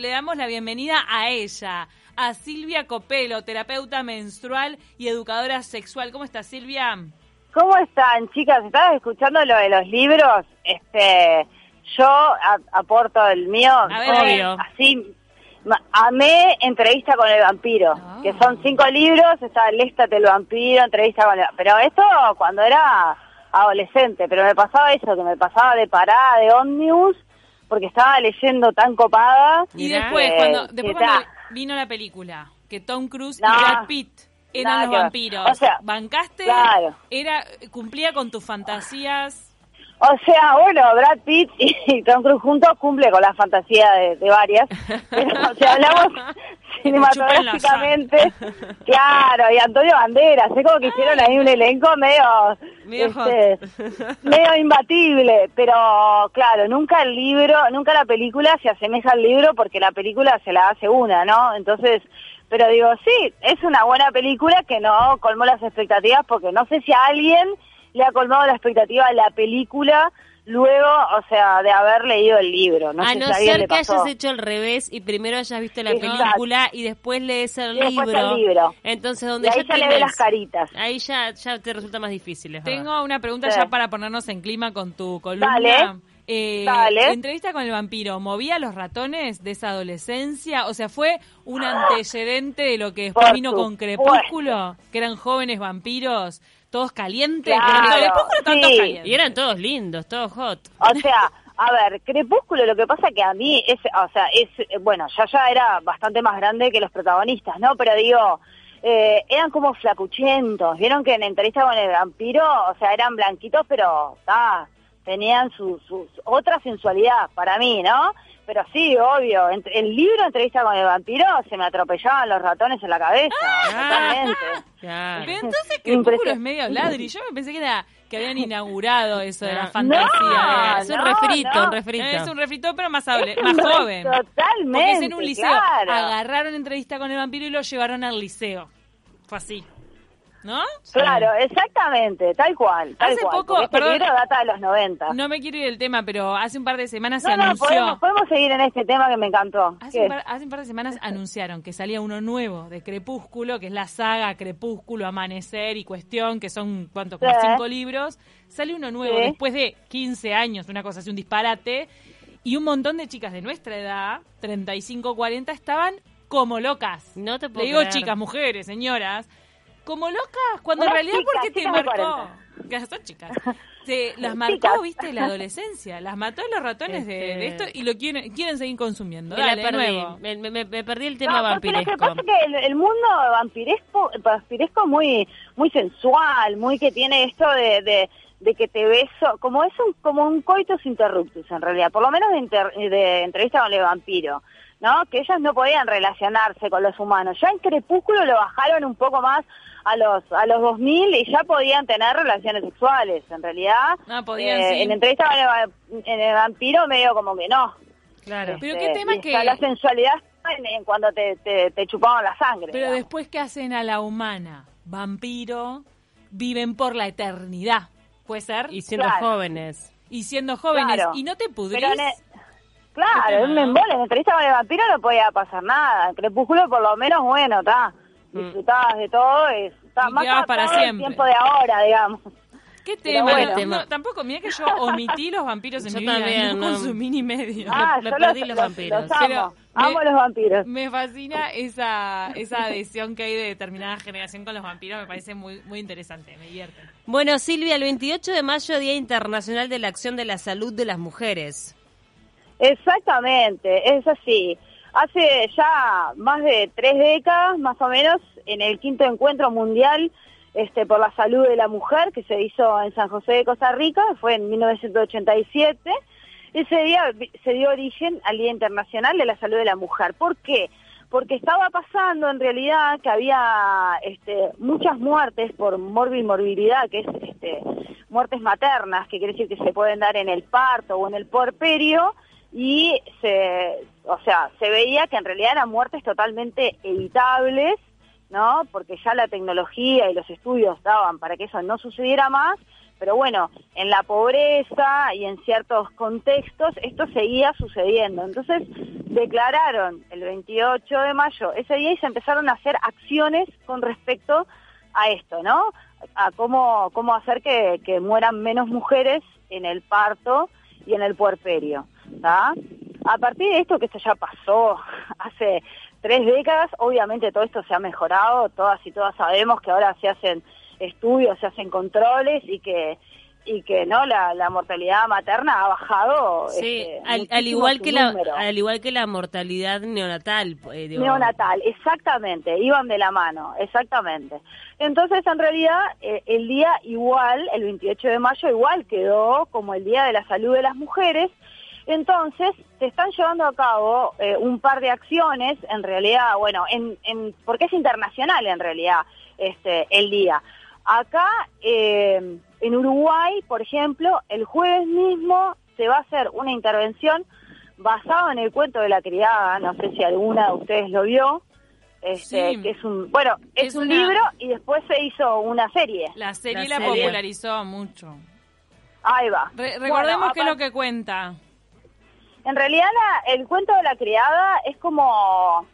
Le damos la bienvenida a ella, a Silvia Copelo, terapeuta menstrual y educadora sexual. ¿Cómo estás, Silvia? ¿Cómo están, chicas? ¿Estabas escuchando lo de los libros? Este, yo a- aporto el mío. A ver, obvio. Así, amé Entrevista con el vampiro, Ah. que son cinco libros, está Léstate el vampiro, Entrevista con el Pero esto cuando era adolescente, pero me pasaba eso, que me pasaba de parada, de ómnibus, porque estaba leyendo tan copada. Y después, que- cuando, después cuando vino la película, que Tom Cruise No. y Brad Pitt eran Nada los vampiros. O sea, ¿Bancaste? claro. Era, ¿Cumplía con tus fantasías? O sea, bueno, Brad Pitt y Tom Cruise juntos cumple con la fantasía de, de varias. Pero si hablamos cinematográficamente, claro, y Antonio Banderas, es como que hicieron ahí un elenco medio, este, medio imbatible. Pero claro, nunca el libro, nunca la película se asemeja al libro porque la película se la hace una, ¿no? Entonces, pero digo, sí, es una buena película que no colmó las expectativas porque no sé si a alguien le ha colmado la expectativa a la película luego, o sea, de haber leído el libro. No a sé no si a alguien ser le que pasó. hayas hecho al revés y primero hayas visto la Exacto. película y después lees el Y después libro. el libro. Entonces, Y donde ahí ya ya le ve tenés- las caritas. Ahí ya, ya te resulta más difícil. es verdad. Tengo una pregunta Sí. ya para ponernos en clima con tu columna. Dale. Eh, Dale. Entrevista con el vampiro, ¿movía a los ratones de esa adolescencia? O sea, ¿fue un antecedente de lo que después Por vino con. Crepúsculo? Que eran jóvenes vampiros, todos calientes. Claro, sí. calientes. Y eran todos lindos, todos hot. O sea, a ver, Crepúsculo lo que pasa que a mí es, o sea, es, bueno, ya ya era bastante más grande que los protagonistas, ¿no? Pero digo, eh, eran como flacuchentos, vieron que en entrevista con el vampiro, o sea, eran blanquitos, pero, ah, tenían su, su otra sensualidad para mí, ¿no? Pero sí, obvio, en- el libro Entrevista con el vampiro se me atropellaban los ratones en la cabeza, totalmente. Claro. Pero entonces Crepúsculo es medio ladri. Yo me pensé que era que habían inaugurado eso de la fantasía. No, es un no, refrito, no. un refrito. Es un refrito, pero más, hable- más joven. Totalmente. Porque es en un liceo. claro. Agarraron entrevista con el vampiro y lo llevaron al liceo. Fue así. ¿No? Claro, exactamente, tal cual, tal Hace cual. poco- este perdón. libro data de los 90. No me quiero ir del tema, pero hace un par de semanas se No, no, anunció. podemos, podemos seguir en este tema que me encantó. Hace un, par, hace un par de semanas anunciaron que salía uno nuevo de Crepúsculo, que es la saga Crepúsculo, Amanecer y Cuestión, que son, ¿cuánto? Como Sí. cinco libros. Sale uno nuevo Sí. después de 15 años, una cosa así, un disparate. Y un montón de chicas de nuestra edad, 35, 40, estaban como locas. No te Le puedo digo creer. chicas, mujeres, señoras. Como locas, cuando en realidad, chicas, ¿por qué te marcó? 40. Que son chicas. Te, las marcó, Chicas. viste, la adolescencia. Las mató los ratones de, de esto Este- y lo quieren, quieren seguir consumiendo. Me Dale, de perdí. nuevo. Me, me- me perdí el No, tema porque lo que vampiresco. pasa es que el, el mundo vampiresco, vampiresco muy, muy sensual, muy que tiene esto de, de, de que te beso, como es un, como un coitus interruptus en realidad, por lo menos de, inter- de entrevista con el vampiro, ¿no? Que ellas no podían relacionarse con los humanos. Ya en Crepúsculo lo bajaron un poco más a los a los 2000 y ya podían tener relaciones sexuales, en realidad. Ah, podían, eh, sí. En entrevista con el, va- en el vampiro medio como que no. Claro. Pero Este, qué tema que- La sensualidad en, en cuando te, te, te chupaban la sangre. Pero digamos. después, ¿qué hacen a la humana? Vampiro, viven por la eternidad. ¿Puede ser? Y siendo Claro. jóvenes. Y siendo jóvenes. Claro. ¿Y no te pudrís? Claro, tema, en un embole, en entrevista con el vampiro no podía pasar nada. En Crepúsculo, por lo menos, bueno, está. Mm. Disfrutabas de todo. y Está Y más quedabas para siempre. tiempo de ahora, digamos. ¿Qué tema? bueno. No, Tema. no, tampoco, mira que yo omití los vampiros en Yo mi vida. también, no no. consumí ni medio. Ah, me yo perdí los, los vampiros. los amo. Pero me- amo los vampiros. Me fascina esa, esa adhesión que hay de determinada generación con los vampiros. Me parece muy, muy interesante. Me divierte. Bueno, Silvia, el 28 de mayo, Día Internacional de la Acción de la Salud de las Mujeres. Exactamente, es así. Hace ya más de tres décadas, más o menos, en el quinto encuentro mundial este, por la salud de la mujer que se hizo en San José de Costa Rica, fue en 1987, ese día se dio origen al Día Internacional de la Salud de la Mujer. ¿Por qué? Porque estaba pasando en realidad que había este, muchas muertes por morbilidad, que es este, muertes maternas, que quiere decir que se pueden dar en el parto o en el porperio, y se, o sea, se veía que en realidad eran muertes totalmente evitables, ¿no? Porque ya la tecnología y los estudios daban para que eso no sucediera más, pero bueno, en la pobreza y en ciertos contextos esto seguía sucediendo. Entonces, declararon el 28 de mayo ese día y se empezaron a hacer acciones con respecto a esto, ¿no? A cómo, cómo hacer que, que mueran menos mujeres en el parto y en el puerperio, ¿está? A partir de esto, que esto ya pasó hace tres décadas, obviamente todo esto se ha mejorado, todas y todas sabemos que ahora se hacen estudios, se hacen controles y que y que no la, la mortalidad materna ha bajado sí, este, al, igual que la número. al igual que la mortalidad neonatal eh, digo. Neonatal, exactamente, iban de la mano, exactamente. Entonces, en realidad, eh, el día igual, el 28 de mayo, igual quedó como el Día de la Salud de las Mujeres. Entonces, se están llevando a cabo eh, un par de acciones, en realidad, bueno, en, en, porque es internacional en realidad este, el día. Acá, eh, en Uruguay, por ejemplo, el jueves mismo se va a hacer una intervención basado en el cuento de la criada, no sé si alguna de ustedes lo vio, este, Sí. que es un, bueno, es, Es un una- libro y después se hizo una serie. La serie la, La serie. popularizó mucho. Ahí va. Re- Bueno, recordemos qué es lo que cuenta. En realidad la- el cuento de la criada es como,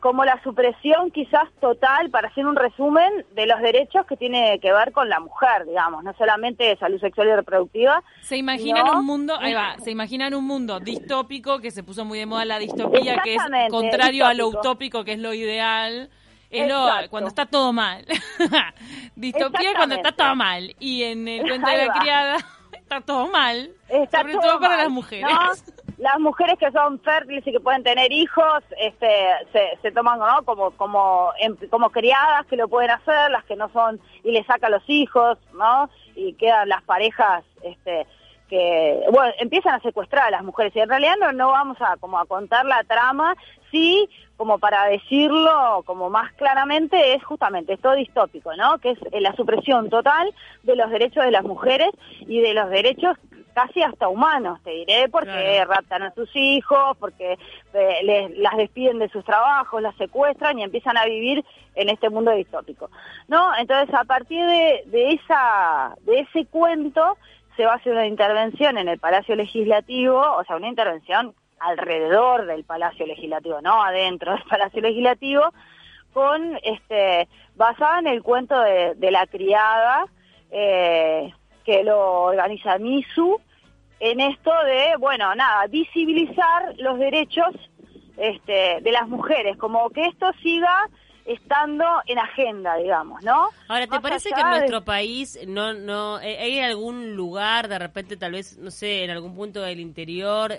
como la supresión quizás total, para hacer un resumen, de los derechos que tiene que ver con la mujer, digamos, no solamente de salud sexual y reproductiva. Se imaginan un mundo, ahí va, se imaginan un mundo distópico que se puso muy de moda la distopía, que es contrario a lo utópico, que es lo ideal. Es lo, cuando está todo mal. distopía es cuando está todo mal. Y en el cuento de la criada está todo mal. Está sobre todo todo para mal, las mujeres. ¿no? Las mujeres que son fértiles y que pueden tener hijos, este, se, se toman ¿no? como como em- como criadas que lo pueden hacer, las que no son y le sacan los hijos, ¿no? Y quedan las parejas, este, que bueno empiezan a secuestrar a las mujeres y en realidad no, no vamos a como a contar la trama, sí como para decirlo como más claramente es justamente esto distópico, ¿no? Que es eh, la supresión total de los derechos de las mujeres y de los derechos casi hasta humanos, te diré, porque Claro. raptan a sus hijos, porque eh, les- las despiden de sus trabajos, las secuestran y empiezan a vivir en este mundo distópico, ¿no? Entonces, a partir de, de esa de ese cuento se va a hacer una intervención en el Palacio Legislativo, o sea, una intervención alrededor del Palacio Legislativo, no adentro del Palacio Legislativo, con este basada en el cuento de, de la criada eh, que lo organiza MISU en esto de, bueno, nada, visibilizar los derechos este, de las mujeres, como que esto siga estando en agenda, digamos, ¿no? Ahora, ¿te Más parece que en de- nuestro país no, no, eh, hay algún lugar, de repente, tal vez, no sé, en algún punto del interior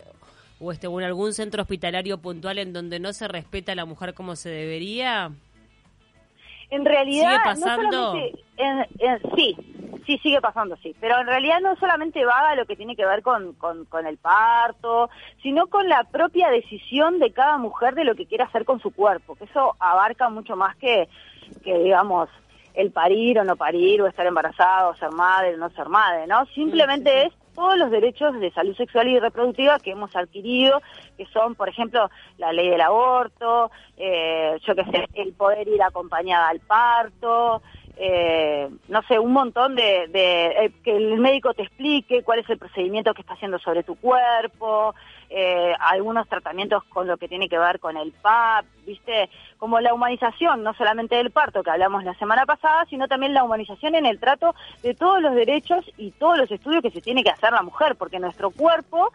o este, o en algún centro hospitalario puntual en donde no se respeta a la mujer como se debería? En realidad, ¿Sigue no pasando? solamente- en- en- sí, sí sigue pasando, sí. Pero en realidad no solamente va a lo que tiene que ver con, con, con el parto, sino con la propia decisión de cada mujer de lo que quiere hacer con su cuerpo, que eso abarca mucho más que, que digamos, el parir o no parir, o estar embarazada, o ser madre o no ser madre, ¿no? Simplemente es todos los derechos de salud sexual y reproductiva que hemos adquirido, que son, por ejemplo, la ley del aborto, eh, yo qué sé, el poder ir acompañada al parto, eh, no sé, un montón de, de eh, que el médico te explique cuál es el procedimiento que está haciendo sobre tu cuerpo, eh, algunos tratamientos con lo que tiene que ver con el PAP, viste, como la humanización, no solamente del parto que hablamos la semana pasada, sino también la humanización en el trato de todos los derechos y todos los estudios que se tiene que hacer la mujer, porque nuestro cuerpo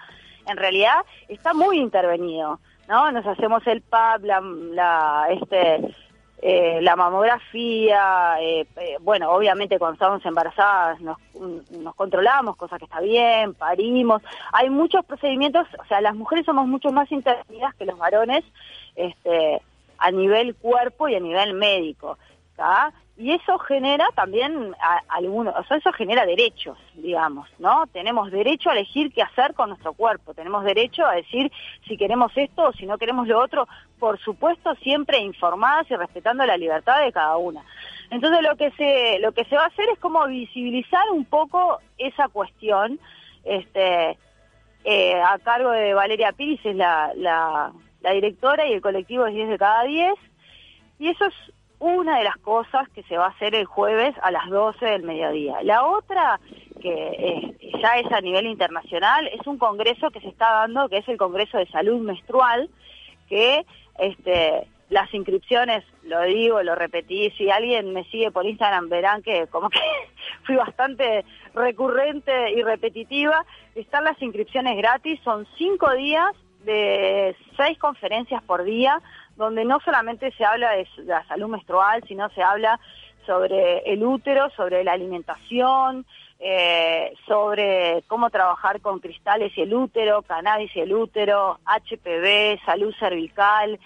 en realidad está muy intervenido, ¿no? Nos hacemos el PAP, la, la este eh, la mamografía, eh, eh, bueno, obviamente cuando estamos embarazadas nos, nos controlamos, cosa que está bien, parimos. Hay muchos procedimientos, o sea, las mujeres somos mucho más intervenidas que los varones este, a nivel cuerpo y a nivel médico. Y eso genera también algunos, o sea, eso genera derechos, digamos, ¿no? Tenemos derecho a elegir qué hacer con nuestro cuerpo, tenemos derecho a decir si queremos esto o si no queremos lo otro, por supuesto siempre informadas y respetando la libertad de cada una. Entonces lo que se lo que se va a hacer es como visibilizar un poco esa cuestión, este, eh, a cargo de Valeria Piris, es la, la, la directora y el colectivo es 10 de cada 10. Y eso es una de las cosas que se va a hacer el jueves a las 12 del mediodía. La otra que eh, ya es a nivel internacional, es un congreso que se está dando, que es el Congreso de Salud Menstrual, que este, las inscripciones, lo digo, lo repetí, si alguien me sigue por Instagram verán que como que fui bastante recurrente y repetitiva, están las inscripciones gratis, son cinco días de seis conferencias por día, donde no solamente se habla de la salud menstrual, sino se habla sobre el útero, sobre la alimentación, eh, sobre cómo trabajar con cristales y el útero, cannabis y el útero, HPV, salud cervical,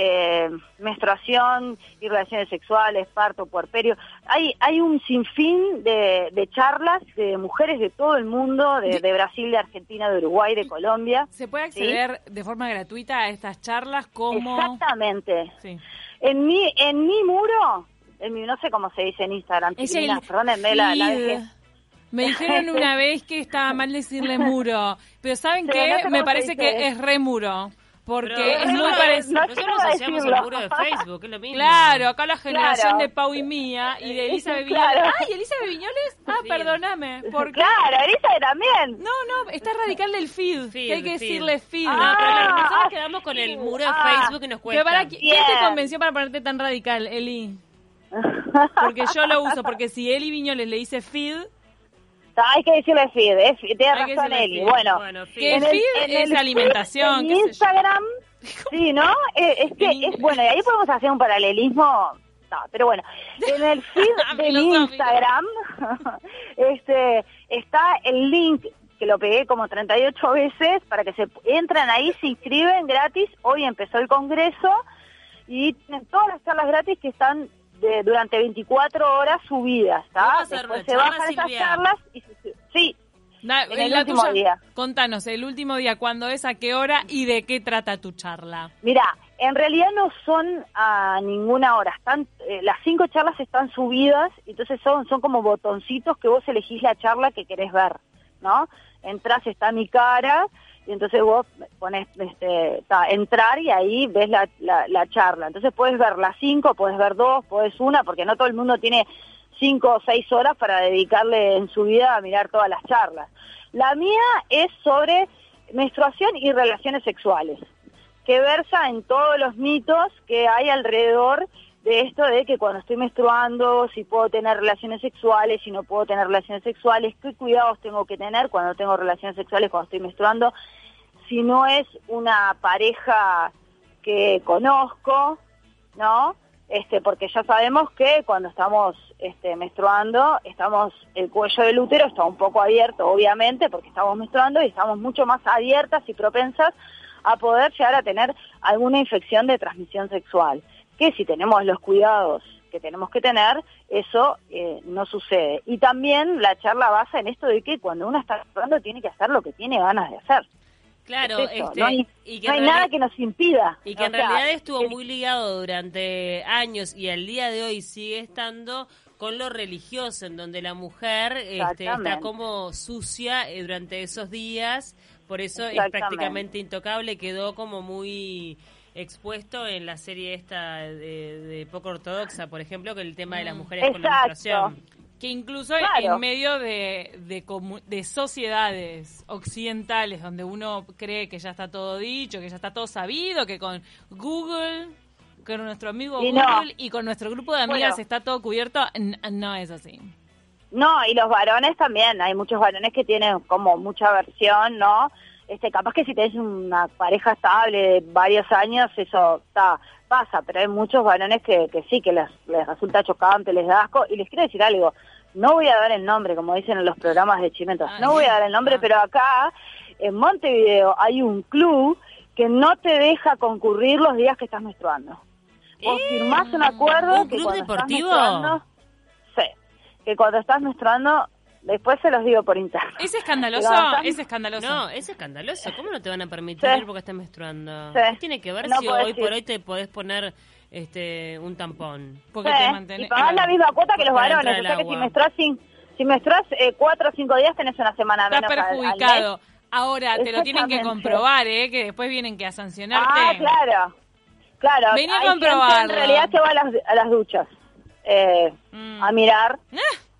eh, menstruación y relaciones sexuales, parto, puerperio. Hay, hay un sinfín de, de charlas de mujeres de todo el mundo, de, de, Brasil, de Argentina, de Uruguay, de Colombia. ¿Se puede acceder de forma gratuita a estas charlas como...? Exactamente. Sí. En mi, en mi muro, en mi, no sé cómo se dice en Instagram, es el perdónenme la, la Me dijeron una vez que estaba mal decirle muro, pero ¿saben sí, qué? No Me parece que es remuro. Porque Pero es muy parecido. Nosotros asociamos el muro de Facebook, es lo mismo. Claro, acá la generación claro. de Pau y mía y de Elisa Beviñoles. Claro. ¡Ay, Elisa Beviñoles! Ah, sí. perdóname. ¿por qué? Claro, Elisa también. No, no, está radical del feed. feed hay que feed. decirle feed. Ah, no, pero la, nosotros ah, quedamos con el muro de ah, Facebook y nos cuesta. Para, ¿Quién yeah. te convenció para ponerte tan radical, Eli? Porque yo lo uso, porque si Eli Viñoles le dice feed, hay que decirle feed, ¿eh? tiene razón Eli. Bueno. En el, feed en es el alimentación. En Instagram, sí, ¿no? Eh, es que, es, bueno, y ahí podemos hacer un paralelismo. No, pero bueno, en el feed de Instagram este, está el link que lo pegué como 38 veces para que se entran ahí, se inscriben gratis. Hoy empezó el congreso y tienen todas las charlas gratis que están de, durante 24 horas subidas, ¿está? Después se bajan esas charlas y se, sí. Da, en el último tuya, día. Contanos, el último día, ¿cuándo es, a qué hora y de qué trata tu charla? Mira, en realidad no son a ninguna hora, están eh, las cinco charlas están subidas, entonces son son como botoncitos que vos elegís la charla que querés ver, ¿no? Entrás, está mi cara, y entonces vos pones este, entrar y ahí ves la, la, la, charla. Entonces puedes ver las cinco, puedes ver dos, puedes una, porque no todo el mundo tiene cinco o seis horas para dedicarle en su vida a mirar todas las charlas. La mía es sobre menstruación y relaciones sexuales, que versa en todos los mitos que hay alrededor de esto de que cuando estoy menstruando, si puedo tener relaciones sexuales, si no puedo tener relaciones sexuales, qué cuidados tengo que tener cuando tengo relaciones sexuales, cuando estoy menstruando, si no es una pareja que conozco, ¿no? Este, porque ya sabemos que cuando estamos este, menstruando, estamos, el cuello del útero está un poco abierto, obviamente, porque estamos menstruando y estamos mucho más abiertas y propensas a poder llegar a tener alguna infección de transmisión sexual. Que si tenemos los cuidados que tenemos que tener, eso eh, no sucede. Y también la charla basa en esto de que cuando uno está menstruando tiene que hacer lo que tiene ganas de hacer. Claro, es este, no hay, y que no hay nada que nos impida. Y que en sea, realidad estuvo muy ligado durante años y al día de hoy sigue estando con lo religioso, en donde la mujer este, está como sucia eh, durante esos días, por eso es prácticamente intocable, quedó como muy expuesto en la serie esta de, de poco ortodoxa, por ejemplo, que el tema de las mujeres Exacto. con la menstruación. Que incluso claro. en medio de, de, de, sociedades occidentales donde uno cree que ya está todo dicho, que ya está todo sabido, que con Google, con nuestro amigo y Google no. y con nuestro grupo de amigas bueno. está todo cubierto, no es así. No, y los varones también, hay muchos varones que tienen como mucha versión, ¿no? Este, capaz que si tenés una pareja estable de varios años, eso está pasa, pero hay muchos varones que, que sí, que les, les resulta chocante, les da asco, y les quiero decir algo, no voy a dar el nombre, como dicen en los programas de Chimentos, no voy a dar el nombre, pero acá, en Montevideo, hay un club que no te deja concurrir los días que estás menstruando. Vos ¿Eh? firmás un acuerdo ¿Un que club cuando deportivo? estás menstruando, sí, que cuando estás menstruando, después se los digo por interno. ¿Es escandaloso? Es escandaloso. No, es escandaloso. ¿Cómo no te van a permitir Sí. porque estás menstruando? Sí. ¿Qué tiene que ver No si hoy por hoy te podés poner este un tampón? Porque Sí, te y mantenés... pagás la misma cuota que los varones, o sea que si menstruas, sin, si menstruas eh, cuatro o cinco días tenés una semana Estás menos al- al mes. perjudicado. Ahora, te lo tienen que comprobar, ¿eh? Que después vienen que a sancionarte. Ah, claro. Claro, Vení a comprobarlo. en realidad que va a las, a las duchas eh, Mm. a mirar. Ah,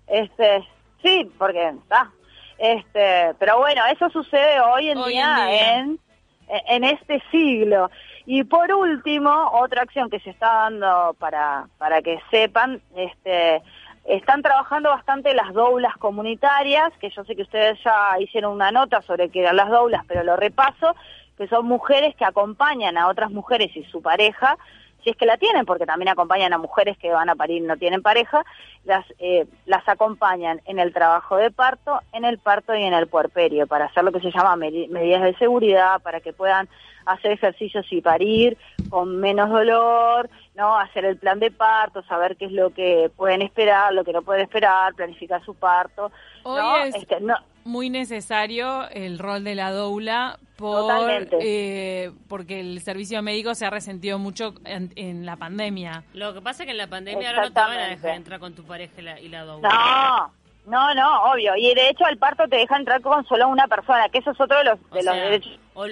Este, Sí, porque está. Este, pero bueno, eso sucede hoy en día, en, en este siglo. Y por último, otra acción que se está dando para, para que sepan, este, están trabajando bastante las doulas comunitarias, que yo sé que ustedes ya hicieron una nota sobre qué eran las doulas, pero lo repaso, que son mujeres que acompañan a otras mujeres y su pareja si es que la tienen, porque también acompañan a mujeres que van a parir y no tienen pareja, las, eh, las acompañan en el trabajo de parto, en el parto y en el puerperio, para hacer lo que se llama medidas de seguridad, para que puedan hacer ejercicios y parir con menos dolor, no hacer el plan de parto, saber qué es lo que pueden esperar, lo que no pueden esperar, planificar su parto. Hoy este, no, muy necesario el rol de la doula por, eh, porque el servicio médico se ha resentido mucho en, la pandemia. Lo que pasa es que en la pandemia ahora no te van a dejar entrar con tu pareja y la, y la doula. No, no, no, obvio. Y de hecho al parto te deja entrar con solo una persona, que eso es otro de los, de los derechos. O,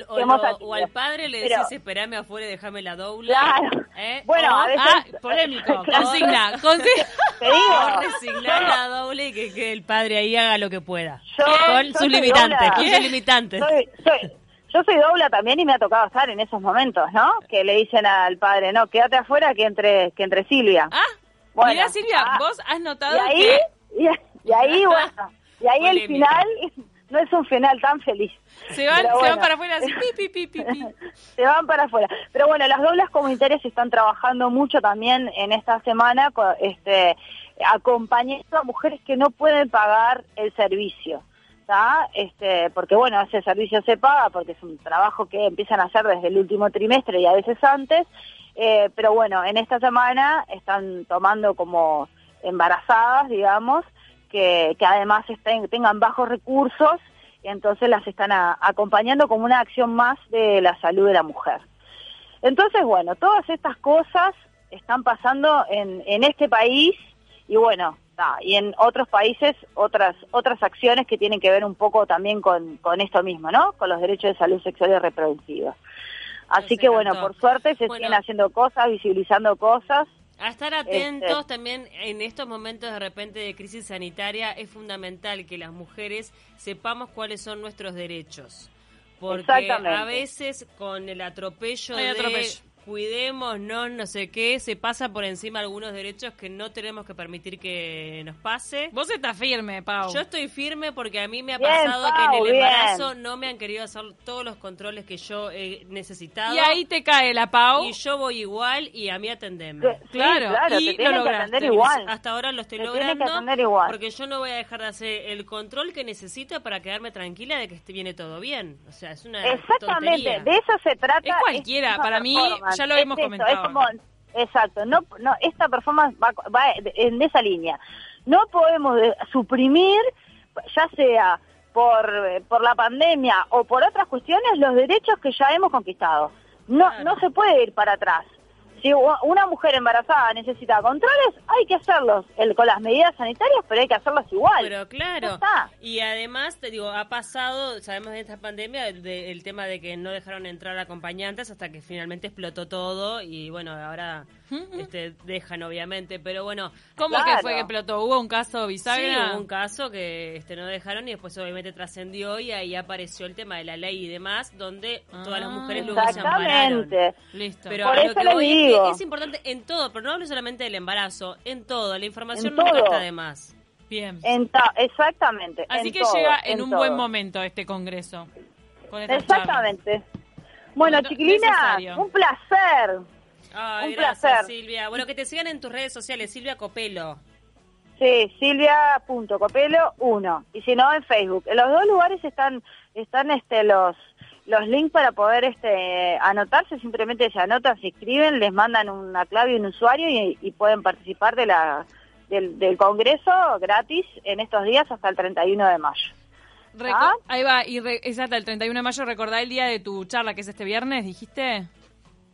o, al padre le decís, esperame afuera y déjame la doula. Claro. ¿Eh? Bueno, a veces... Ah, polémico. Consigna. Consigna. Te digo. la doula y que, que, el padre ahí haga lo que pueda. Yo, con sus limitantes. Con sus limitantes. Soy, soy, yo soy doula también y me ha tocado estar en esos momentos, ¿no? Que le dicen al padre, no, quédate afuera que entre, que entre Silvia. Ah, bueno, mira Silvia, ah, vos has notado y ahí, que... Y ahí, bueno, y ahí el final no es un final tan feliz. Se van, se van para afuera así, pi, pi, pi, se van para afuera. Pero bueno, las doblas comunitarias están trabajando mucho también en esta semana, este, acompañando a mujeres que no pueden pagar el servicio. Este, porque bueno, ese servicio se paga porque es un trabajo que empiezan a hacer desde el último trimestre y a veces antes, eh, pero bueno, en esta semana están tomando como embarazadas, digamos, que, además estén, tengan bajos recursos, y entonces las están acompañando como una acción más de la salud de la mujer. Entonces, bueno, todas estas cosas están pasando en, en este país y bueno, y en otros países otras otras acciones que tienen que ver un poco también con, con esto mismo, ¿no? Con los derechos de salud sexual y reproductiva. Así que bueno, por suerte se siguen haciendo cosas, visibilizando cosas a estar atentos este. también en estos momentos de repente de crisis sanitaria es fundamental que las mujeres sepamos cuáles son nuestros derechos. Porque a veces con el atropello de cuidémonos, no sé qué, se pasa por encima algunos derechos que no tenemos que permitir que nos pase. Vos estás firme, Pau. Yo estoy firme porque a mí me ha pasado que en el embarazo no me han querido hacer todos los controles que yo he necesitado. Y ahí te cae la Pau. Y yo voy igual y a mí atendeme. claro, y lo lograste. igual. Hasta ahora lo estoy logrando porque yo no voy a dejar de hacer el control que necesito para quedarme tranquila de que viene todo bien. O sea, es una Exactamente, de eso se trata. Es cualquiera, para mí ya lo hemos comentado. exacto, no, no, esta performance va, en esa línea. No podemos suprimir, ya sea por, por la pandemia o por otras cuestiones, los derechos que ya hemos conquistado. No, no se puede ir para atrás si una mujer embarazada necesita controles, hay que hacerlos el, con las medidas sanitarias, pero hay que hacerlos igual. Pero claro. Y además, te digo, ha pasado, sabemos de esta pandemia, el tema de que no dejaron entrar acompañantes hasta que finalmente explotó todo y bueno, ahora este, dejan obviamente, pero bueno. ¿Cómo que fue que explotó? ¿Hubo un caso bisagra? Sí, hubo un caso que este, no dejaron y después obviamente trascendió y ahí apareció el tema de la ley y demás, donde todas las mujeres luego se ampararon. Listo. Pero lo que voy es que es importante en todo, pero no hablo solamente del embarazo, en todo, la información no está de más. Bien. exactamente. Así que llega en, un buen momento este congreso. Exactamente. Bueno, chiquilina, un placer un placer. Silvia. Bueno, que te sigan en tus redes sociales, Silvia Copelo. Sí, silvia.copelo 1. Y si no, en Facebook. En los dos lugares están están este los los links para poder este anotarse. Simplemente se anotan, se inscriben, les mandan una clave y un usuario y, pueden participar de la del, congreso gratis en estos días hasta el 31 de mayo. ¿Ah? Ahí va, y es hasta el 31 de mayo. Recordá el día de tu charla, que es este viernes, dijiste.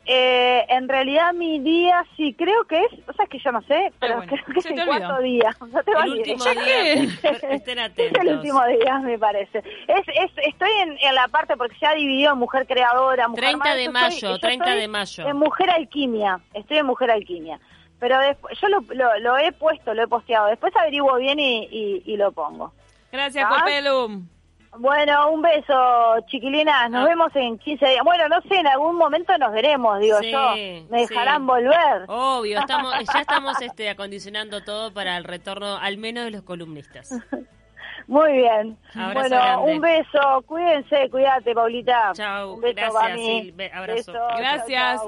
Eh, en realidad mi día sí creo que es, o sea, es que yo no sé, pero creo que es el cuarto día. No te el último día, estén atentos. Es el último día, me parece. Es, es, estoy en, en la parte porque se ha dividido mujer creadora, mujer 30 de mayo, 30 de mayo. En mujer alquimia, estoy en mujer alquimia. pero después, yo lo, lo, he puesto, lo he posteado. Después averiguo bien y, y, lo pongo. Gracias, Copelum. Bueno, un beso, chiquilinas. Nos ah. vemos en 15 días. Bueno, no sé, en algún momento nos veremos, digo yo. Me dejarán volver. Obvio, estamos, ya estamos este, acondicionando todo para el retorno, al menos de los columnistas. Muy bien. bueno, un beso. Cuídense, cuídate, Paulita. Chao. Un beso, Gracias, Abrazo. Gracias.